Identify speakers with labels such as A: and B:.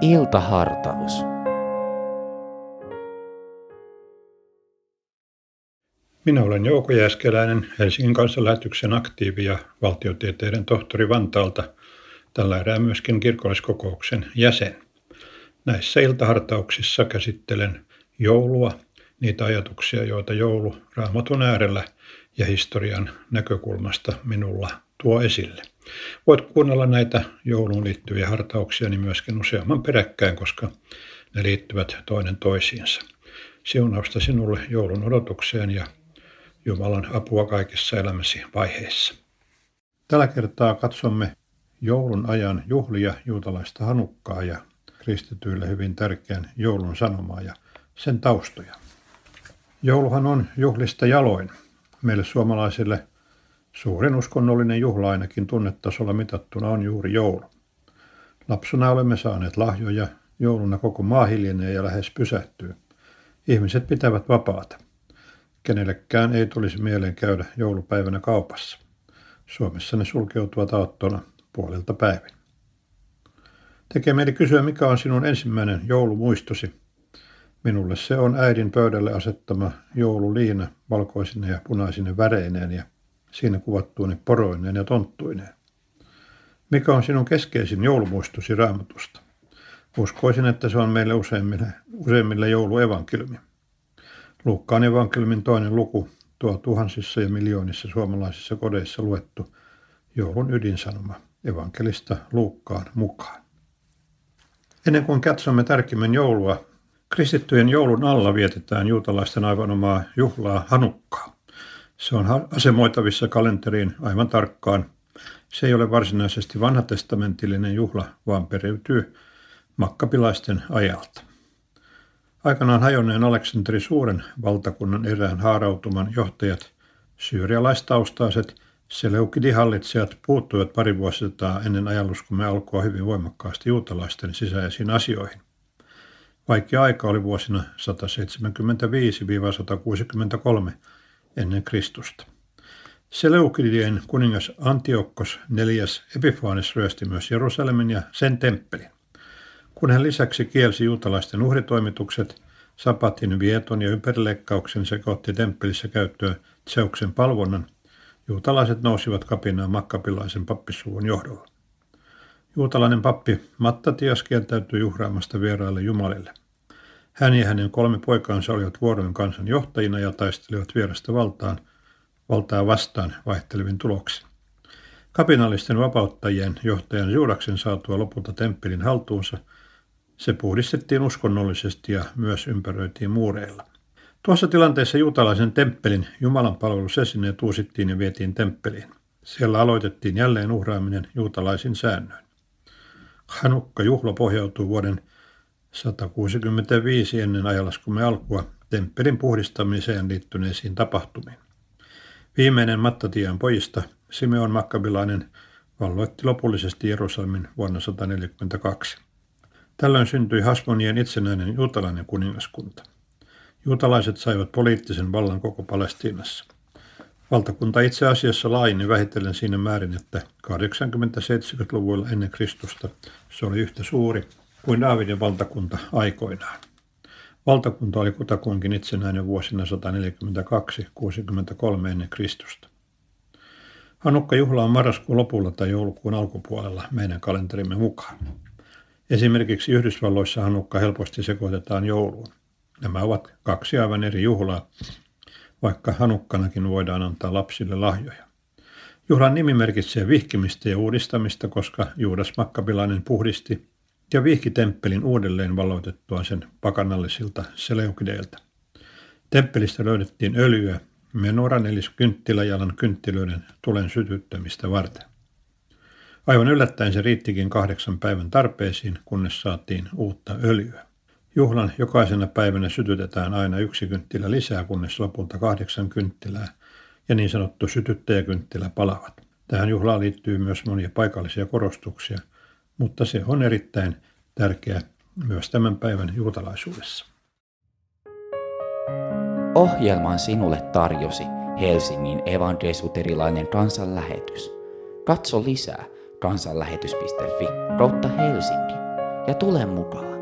A: Iltahartaus.
B: Minä olen Jouko Jääskeläinen, Helsingin kansanlähetyksen aktiivi ja valtiotieteiden tohtori Vantaalta, tällä erää myöskin kirkolliskokouksen jäsen. Näissä iltahartauksissa käsittelen joulua, niitä ajatuksia, joita joulu raamatun äärellä ja historian näkökulmasta minulla tuo esille. Voit kuunnella näitä jouluun liittyviä hartauksia niin myöskin useamman peräkkäin, koska ne liittyvät toinen toisiinsa. Siunausta sinulle joulun odotukseen ja Jumalan apua kaikissa elämäsi vaiheissa. Tällä kertaa katsomme joulun ajan juhlia, juutalaista hanukkaa ja kristityille hyvin tärkeän joulun sanomaa ja sen taustoja. Jouluhan on juhlista jaloin. Meille suomalaisille suurin uskonnollinen juhla ainakin tunnetasolla mitattuna on juuri joulu. Lapsuna olemme saaneet lahjoja, jouluna koko maa hiljenee ja lähes pysähtyy. Ihmiset pitävät vapaata. Kenellekään ei tulisi mieleen käydä joulupäivänä kaupassa. Suomessa ne sulkeutuvat aattona puolelta päivin. Tekee mieli kysyä, mikä on sinun ensimmäinen joulumuistosi. Minulle se on äidin pöydälle asettama joululiina valkoisine ja punaisine väreineen ja siinä kuvattuine poroineen ja tonttuineen. Mikä on sinun keskeisin joulumuistosi raamatusta? Uskoisin, että se on meille useimmille, useimmille jouluevankeliumi. Luukkaan evankeliumin toinen luku tuo tuhansissa ja miljoonissa suomalaisissa kodeissa luettu joulun ydinsanoma evankelista Luukkaan mukaan. Ennen kuin katsomme tarkemmin joulua, kristittyjen joulun alla vietetään juutalaisten aivan omaa juhlaa Hanukkaa. Se on asemoitavissa kalenteriin aivan tarkkaan. Se ei ole varsinaisesti vanhatestamentillinen juhla, vaan periytyy makkapilaisten ajalta. Aikanaan hajonneen Aleksanteri Suuren valtakunnan erään haarautuman johtajat, syyrialaistaustaiset Seleukidihallitsijat puuttuivat pari vuosisataa ennen ajalluskumme alkua hyvin voimakkaasti juutalaisten sisäisiin asioihin. Vaikea aika oli vuosina 175-163 ennen Kristusta. Seleukidien kuningas Antiokkos neljäs Epifaanes ryösti myös Jerusalemin ja sen temppelin. Kun hän lisäksi kielsi juutalaisten uhritoimitukset, sapatin vieton ja ympärileikkauksen sekä otti temppelissä käyttöön Tseuksen palvonnan, juutalaiset nousivat kapinaan makkapilaisen pappisuvun johdolla. Juutalainen pappi Mattatias kieltäytyi juhraamasta vieraille jumalille. Hän ja hänen kolme poikaansa olivat vuoroin kansan johtajina ja taistelivat vierasta valtaan, valtaa vastaan vaihtelevin tuloksin. Kapinallisten vapauttajien johtajan Juudaksen saatua lopulta temppelin haltuunsa, se puhdistettiin uskonnollisesti ja myös ympäröitiin muureilla. Tuossa tilanteessa juutalaisen temppelin Jumalan palvelusesineet uusittiin ja vietiin temppeliin. Siellä aloitettiin jälleen uhraaminen juutalaisin säännöin. Hanukka-juhla pohjautuu vuoden 165 ennen ajalaskumme alkua temppelin puhdistamiseen liittyneisiin tapahtumiin. Viimeinen Mattatian pojista, Simeon Makkabilainen, valloitti lopullisesti Jerusalemin vuonna 142. Tällöin syntyi Hasmonien itsenäinen juutalainen kuningaskunta. Juutalaiset saivat poliittisen vallan koko Palestiinassa. Valtakunta itse asiassa laajeni vähitellen siinä määrin, että 80-70-luvulla ennen Kristusta se oli yhtä suuri kuin Daavidin valtakunta aikoinaan. Valtakunta oli kutakuinkin itsenäinen vuosina 142-63 ennen Kristusta. Hanukka-juhla on marraskuun lopulla tai joulukuun alkupuolella meidän kalenterimme mukaan. Esimerkiksi Yhdysvalloissa Hanukka helposti sekoitetaan jouluun. Nämä ovat kaksi aivan eri juhlaa, vaikka Hanukkanakin voidaan antaa lapsille lahjoja. Juhlan nimi merkitsee vihkimistä ja uudistamista, koska Juudas Makkabilainen puhdisti ja vihki temppelin uudelleen valoitettua sen pakanallisilta seleukideilta. Temppelistä löydettiin öljyä menoran eli kynttiläjalan kynttilöiden tulen sytyttämistä varten. Aivan yllättäen se riittikin kahdeksan päivän tarpeisiin, kunnes saatiin uutta öljyä. Juhlan jokaisena päivänä sytytetään aina yksi kynttilä lisää, kunnes lopulta kahdeksan kynttilää ja niin sanottu sytyttäjäkynttilä palavat. Tähän juhlaan liittyy myös monia paikallisia korostuksia, mutta se on erittäin tärkeä myös tämän päivän juutalaisuudessa.
A: Ohjelman sinulle tarjosi Helsingin evankelisuterilainen kansanlähetys. Katso lisää kansanlähetys.fi kautta Helsinki ja tule mukaan.